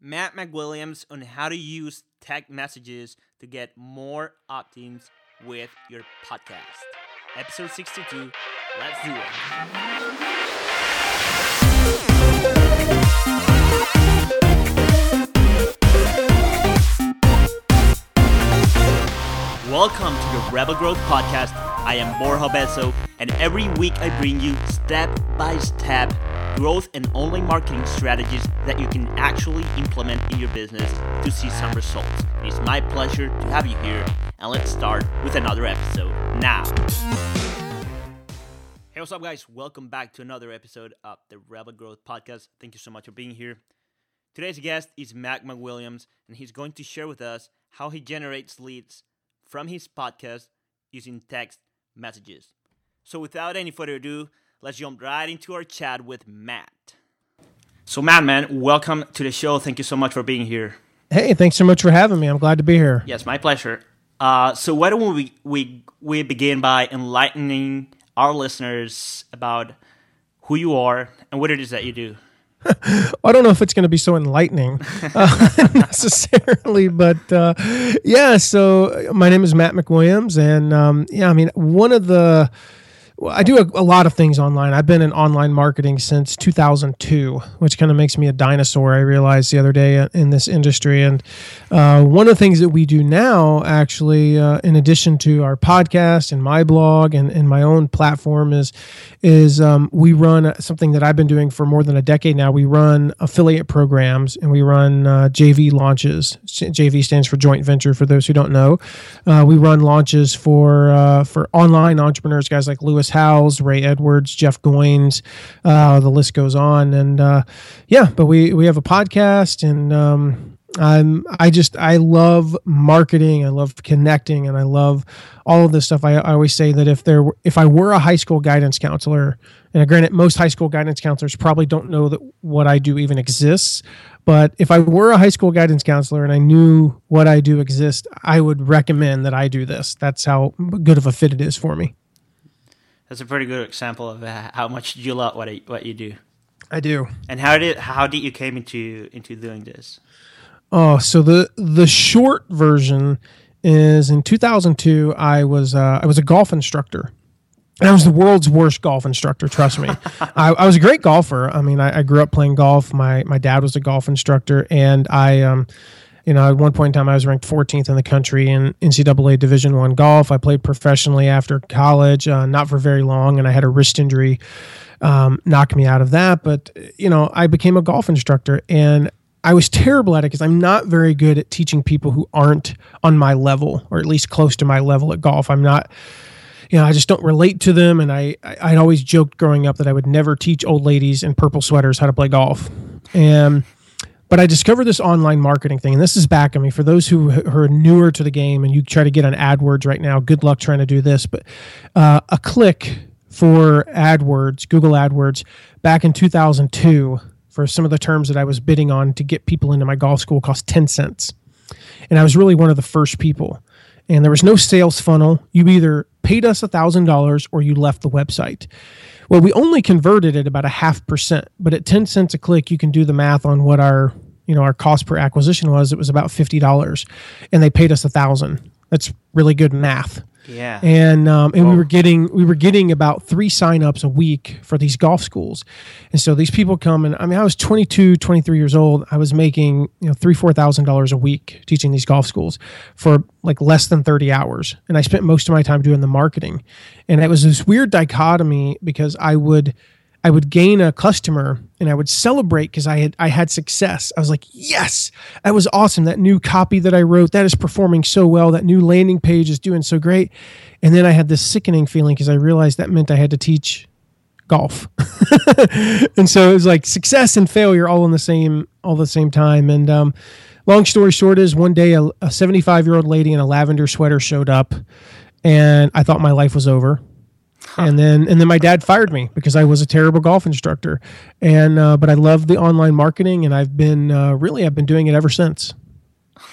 Matt McWilliams on how to use text messages to get more opt-ins with your podcast. Episode 62. Let's do it. Welcome to the Rebel Growth Podcast. I am Borja Obeso, and every week I bring you step by step growth and online marketing strategies that you can actually implement in your business to see some results. It's my pleasure to have you here, and let's start with another episode now. Hey, what's up, guys? Welcome back to another episode of the Rebel Growth Podcast. Thank you so much for being here. Today's guest is Matt McWilliams, and he's going to share with us how he generates leads from his podcast using text messages. So, without any further ado, let's jump right into our chat with Matt. So, Matt, man, welcome to the show. Thank you so much for being here. Hey, thanks so much for having me. I'm glad to be here. Yes, my pleasure. Uh, so, why don't we, we we begin by enlightening our listeners about who you are and what it is that you do? I don't know if it's going to be so enlightening uh, necessarily, but uh, yeah. So my name is Matt McWilliams, and um, yeah, I mean, one of the well, I do a, a, lot of things online. I've been in online marketing since 2002, which kind of makes me a dinosaur. I realized the other day in this industry. And uh, one of the things that we do now, actually, uh, in addition to our podcast and my blog and, and my own platform, is is um, we run something that I've been doing for more than a decade now. We run affiliate programs and we run uh, JV launches. JV stands for joint venture. For those who don't know, uh, we run launches for uh, for online entrepreneurs, guys like Lewis Howes, Ray Edwards, Jeff Goins. Uh, the list goes on, and uh, yeah, but we we have a podcast, and um, I'm I just I love marketing, I love connecting, and I love all of this stuff. I, I always say that if there were, if I were a high school guidance counselor, and granted, most high school guidance counselors probably don't know that what I do even exists. But if I were a high school guidance counselor and I knew what I do exists, I would recommend that I do this. That's how good of a fit it is for me. That's a pretty good example of how much you love what I, what you do. I do. And how did how did you came into into doing this? Oh, so the the short version is in 2002. I was uh, I was a golf instructor. And I was the world's worst golf instructor. Trust me, I, I, was a great golfer. I mean, I, I, grew up playing golf. My my dad was a golf instructor, and I um, you know, at one point in time, I was ranked 14th in the country in NCAA Division One golf. I played professionally after college, uh, not for very long, and I had a wrist injury um, knock me out of that. But you know, I became a golf instructor, and I was terrible at it because I'm not very good at teaching people who aren't on my level, or at least close to my level at golf. I'm not you know, I just don't relate to them. And I, I, would always joked growing up that I would never teach old ladies in purple sweaters how to play golf. And but I discovered this online marketing thing, and this is back. I mean, for those who, are newer to the game and you try to get on AdWords right now, good luck trying to do this. But uh, a click for AdWords, Google AdWords, back in 2002, for some of the terms that I was bidding on to get people into my golf school, cost 10 cents. And I was really one of the first people. And there was no sales funnel. You either paid us $1,000 or you left the website. Well, we only converted at about a half percent, but at 10 cents a click, you can do the math on what our, you know, our cost per acquisition was. It was about $50 and they paid us a thousand. That's really good math. Yeah. And um, and we were getting we were getting about three signups a week for these golf schools. And so these people come and I mean I was 22, 23 years old. I was making, you know, 3 4000 dollars a week teaching these golf schools for like less than 30 hours. And I spent most of my time doing the marketing. And it was this weird dichotomy because I would I would gain a customer and I would celebrate because I had I had success. I was like, yes, that was awesome. That new copy that I wrote that is performing so well. That new landing page is doing so great. And then I had this sickening feeling because I realized that meant I had to teach golf. and so it was like success and failure all in the same all the same time. And um, long story short is one day a 75 year old lady in a lavender sweater showed up, and I thought my life was over and then and then my dad fired me because I was a terrible golf instructor. And uh, but I love the online marketing, and I've been uh, really I've been doing it ever since.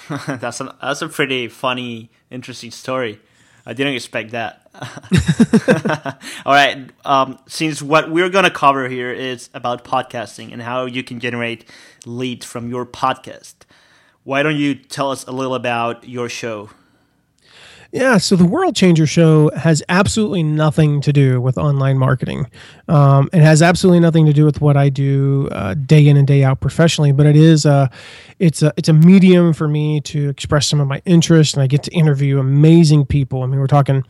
that's a that's a pretty funny, interesting story. I didn't expect that. All right. Um, since what we're going to cover here is about podcasting and how you can generate leads from your podcast, why don't you tell us a little about your show? Yeah, so the World Changer Show has absolutely nothing to do with online marketing. Um, it has absolutely nothing to do with what I do uh, day in and day out professionally. But it is a, it's a, it's a medium for me to express some of my interest, and I get to interview amazing people. I mean, we're talking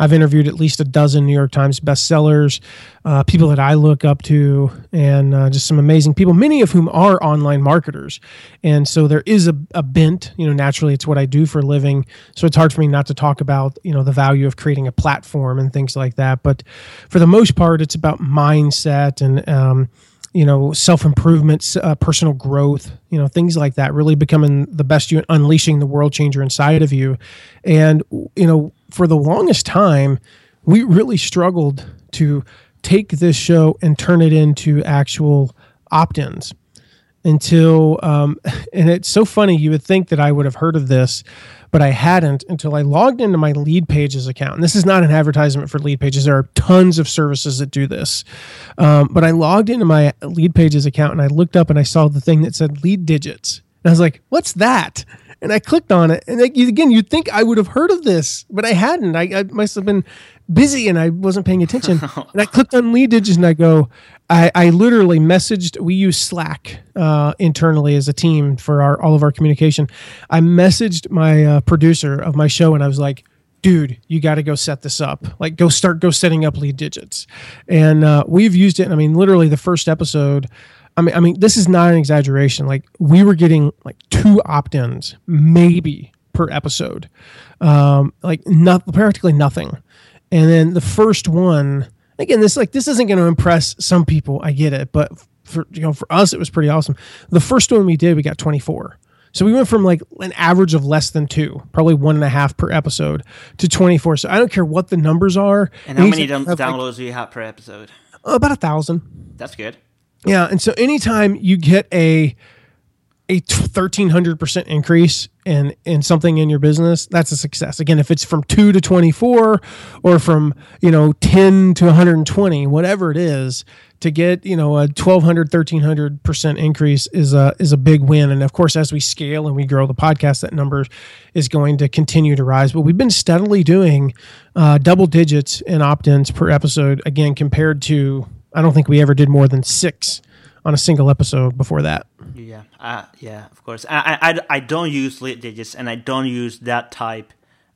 I've interviewed at least a dozen New York Times bestsellers, uh, people that I look up to, and uh, just some amazing people, many of whom are online marketers. And so there is a, a bent, you know, naturally it's what I do for a living. So it's hard for me not to talk about, you know, the value of creating a platform and things like that. But for the most part, it's about mindset and, um, you know self improvement uh, personal growth you know things like that really becoming the best you unleashing the world changer inside of you and you know for the longest time, we really struggled to take this show and turn it into actual opt ins until, um, and it's so funny, you would think that I would have heard of this, but I hadn't until I logged into my Leadpages account. And this is not an advertisement for Leadpages. There are tons of services that do this. Um, but I logged into my Leadpages account and I looked up and I saw the thing that said LeadDigits. And I was like, what's that? and I clicked on it. And again, you'd think I would have heard of this, but I hadn't. I, I must have been busy and I wasn't paying attention. and I clicked on LeadDigits and I go, I, I literally messaged. We use Slack uh, internally as a team for our all of our communication. I messaged my uh, producer of my show and I was like, dude, you got to go set this up. Like, go start, go setting up LeadDigits. And uh, we've used it. I mean, literally the first episode. I mean, I mean, this is not an exaggeration. Like we were getting like two opt-ins, maybe per episode, um, like not practically nothing. And then the first one, again, this like this isn't going to impress some people. I get it, but for you know, for us, it was pretty awesome. The first one we did, we got 24. So we went from like an average of less than two, probably one and a half per episode, to 24. So I don't care what the numbers are. And how many downloads like, do you have per episode? about a thousand. That's good. Yeah, and so anytime you get a a 1300% increase in in something in your business that's a success. Again if it's from 2 to 24 or from you know 10 to 120 whatever it is to get you know a 1200 1300% increase is a is a big win. And of course as we scale and we grow the podcast that number is going to continue to rise. But we've been steadily doing uh, double digits in opt-ins per episode again compared to I don't think we ever did more than six on a single episode before that. Yeah, uh, yeah, of course. I, I, I don't use LeadDigits, and I don't use that type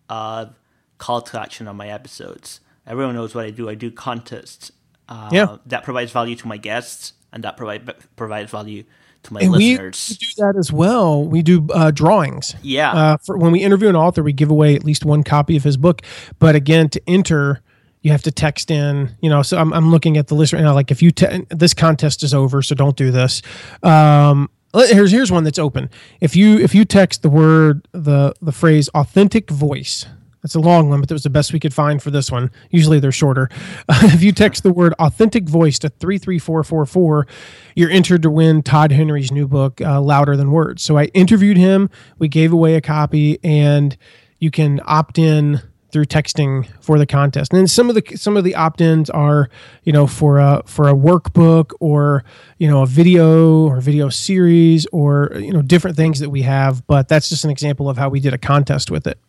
of call to action on my episodes. Everyone knows what I do. I do contests. Uh, yeah. that provides value to my guests, and that provide provides value to my and listeners. We do that as well. We do uh, drawings. Yeah. Uh, for when we interview an author, we give away at least one copy of his book. But again, to enter you have to text in, you know, so I'm, I'm looking at the list right now. Like if you, te- this contest is over, so don't do this. Um, here's, here's one that's open. If you, if you text the word, the, the phrase authentic voice, that's a long one, but that was the best we could find for this one. Usually they're shorter. Uh, if you text the word authentic voice to 33444, you're entered to win Todd Henry's new book, uh, Louder Than Words. So I interviewed him. We gave away a copy, and you can opt in through texting for the contest. And then some of the some of the opt-ins are, you know, for a for a workbook or you know a video or video series or you know different things that we have. But that's just an example of how we did a contest with it.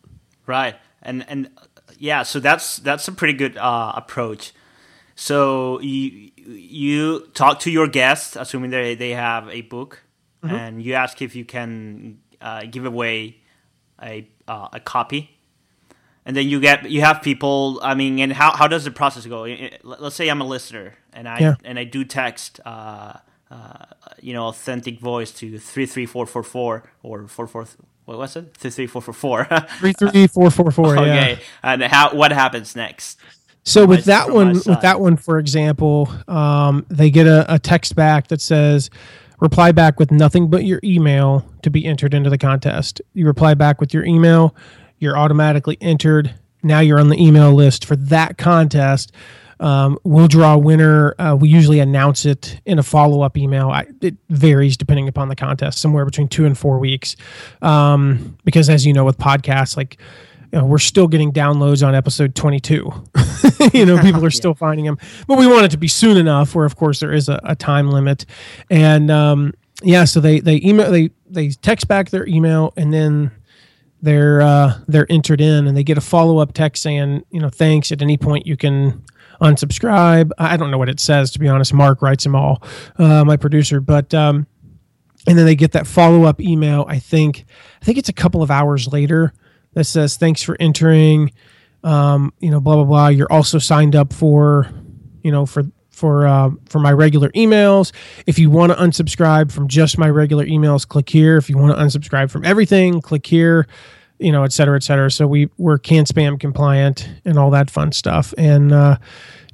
Right, and and yeah, so that's that's a pretty good uh, approach. So you you talk to your guests, assuming they they have a book, mm-hmm. and you ask if you can uh, give away a uh, a copy and then you get you have people i mean and how, how does the process go? Let's say i'm a listener and i yeah. and i do text uh, uh, you know authentic voice to 33444 or 44 what was it? 33444 33444 okay yeah. and how what happens next? So with that one with that one for example um, they get a, a text back that says reply back with nothing but your email to be entered into the contest. You reply back with your email you're automatically entered. Now you're on the email list for that contest. Um, we'll draw a winner. Uh, we usually announce it in a follow up email. I, it varies depending upon the contest, somewhere between two and four weeks. Um, because as you know, with podcasts, like you know, we're still getting downloads on episode 22. you know, people are still finding them, but we want it to be soon enough where, of course, there is a, a time limit. And um, yeah, so they, they email, they, they text back their email and then they're, uh, they're entered in and they get a follow up text saying, you know, thanks at any point you can unsubscribe. I don't know what it says, to be honest. Mark writes them all, uh, my producer, but, um, and then they get that follow up email. I think, I think it's a couple of hours later that says thanks for entering. Um, you know, blah blah blah. You're also signed up for, you know, for for uh, for my regular emails. If you want to unsubscribe from just my regular emails, click here. If you want to unsubscribe from everything, click here. You know, et cetera, et cetera. So we we're CAN-SPAM compliant and all that fun stuff. And uh,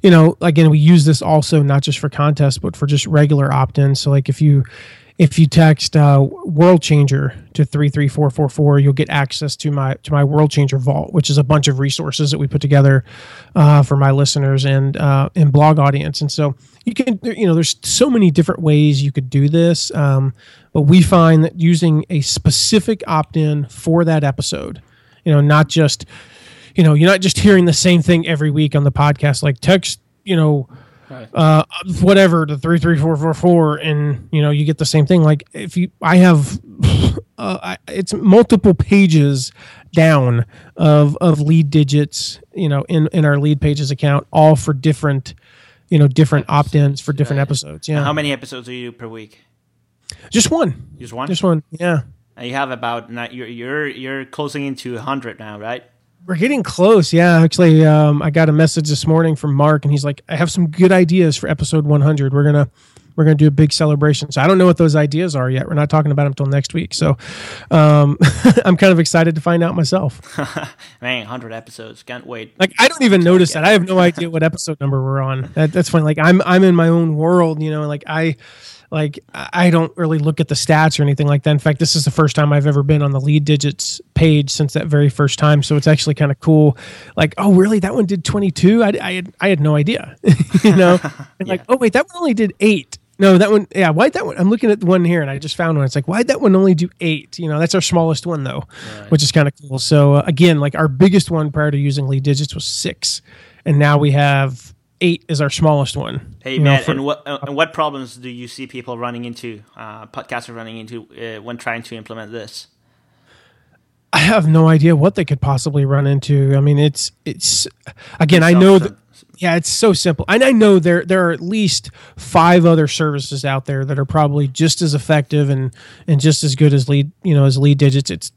you know, again, we use this also not just for contests, but for just regular opt-ins. So like if you if you text uh, world changer to 33444 you'll get access to my to my world changer vault which is a bunch of resources that we put together uh, for my listeners and uh, and blog audience. And so you can you know there's so many different ways you could do this um, but we find that using a specific opt-in for that episode you know not just you know you're not just hearing the same thing every week on the podcast like text you know uh, whatever the three three four four four, and you know you get the same thing. Like if you, I have, uh, I, it's multiple pages down of of LeadDigits, you know, in in our Leadpages account, all for different, you know, different opt ins for different right. episodes. Yeah. How many episodes do you do per week? Just one. Just one. Just one. Yeah. And you have about you're you're you're closing into hundred now, right? We're getting close. Yeah, actually, um, I got a message this morning from Mark, and he's like, "I have some good ideas for episode 100. We're gonna we're gonna do a big celebration." So I don't know what those ideas are yet. We're not talking about them until next week. So um, I'm kind of excited to find out myself. Man, 100 episodes. Can't wait. Like I don't even notice that. I have no idea what episode number we're on. That, that's funny. Like I'm I'm in my own world. You know, like I like I don't really look at the stats or anything like that. In fact, this is the first time I've ever been on the LeadDigits page since that very first time. So it's actually kind of cool. Like, oh, really? That one did 22? I, I, had, I had no idea, you know? And yeah. like, oh, wait, that one only did eight. No, that one, yeah, why'd that one? I'm looking at the one here and I just found one. It's like, why'd that one only do eight? You know, that's our smallest one though, right. which is kind of cool. So uh, again, like our biggest one prior to using LeadDigits was six. And now we have eight is our smallest one. Hey man, for, and what uh, and what problems do you see people running into, uh, podcasters running into uh, when trying to implement this? I have no idea what they could possibly run into. I mean, it's it's again, I know that yeah, it's so simple, and I know there there are at least five other services out there that are probably just as effective and and just as good as lead you know as LeadDigits. It's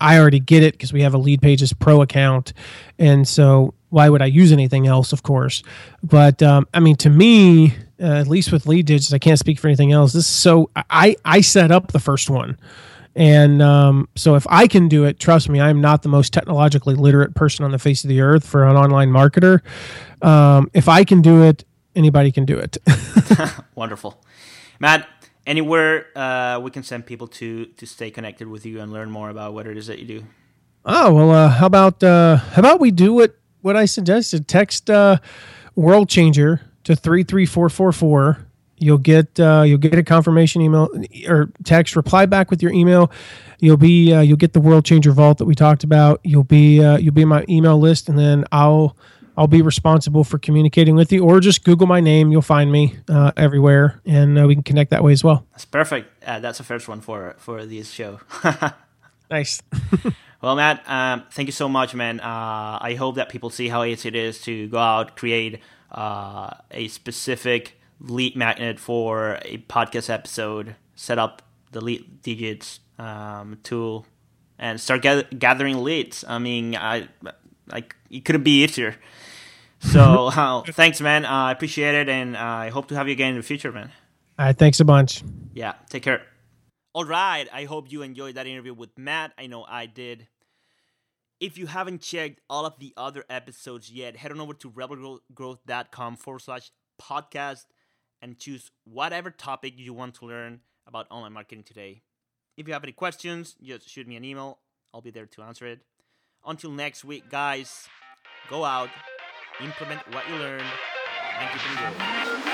I already get it because we have a Leadpages pro account, and so why would I use anything else? Of course, but um, I mean, to me, uh, at least with LeadDigits, I can't speak for anything else. This is so I I set up the first one, and um, so if I can do it, trust me, I'm not the most technologically literate person on the face of the earth for an online marketer. Um, if I can do it, anybody can do it. Wonderful, Matt. Anywhere uh, we can send people to to stay connected with you and learn more about what it is that you do. Oh well, uh, how about uh, how about we do what what I suggested. Text uh, World Changer to three three four four four. You'll get uh, you'll get a confirmation email or text. Reply back with your email. You'll be uh, you'll get the World Changer Vault that we talked about. You'll be uh, you'll be in my email list, and then I'll I'll be responsible for communicating with you. Or just Google my name. You'll find me uh, everywhere, and uh, we can connect that way as well. That's perfect. Uh, that's the first one for for this show. nice. Well, Matt, um, thank you so much, man. Uh, I hope that people see how easy it is to go out, create uh, a specific lead magnet for a podcast episode, set up the LeadDigits um, tool, and start gathering leads. I mean, I like it couldn't be easier. So, uh, thanks, man. Uh, I appreciate it, and I hope to have you again in the future, man. All right, thanks a bunch. Yeah, take care. All right, I hope you enjoyed that interview with Matt. I know I did. If you haven't checked all of the other episodes yet, head on over to rebelgrowth.com forward slash podcast and choose whatever topic you want to learn about online marketing today. If you have any questions, just shoot me an email. I'll be there to answer it. Until next week, guys, go out, implement what you learned, and keep it going.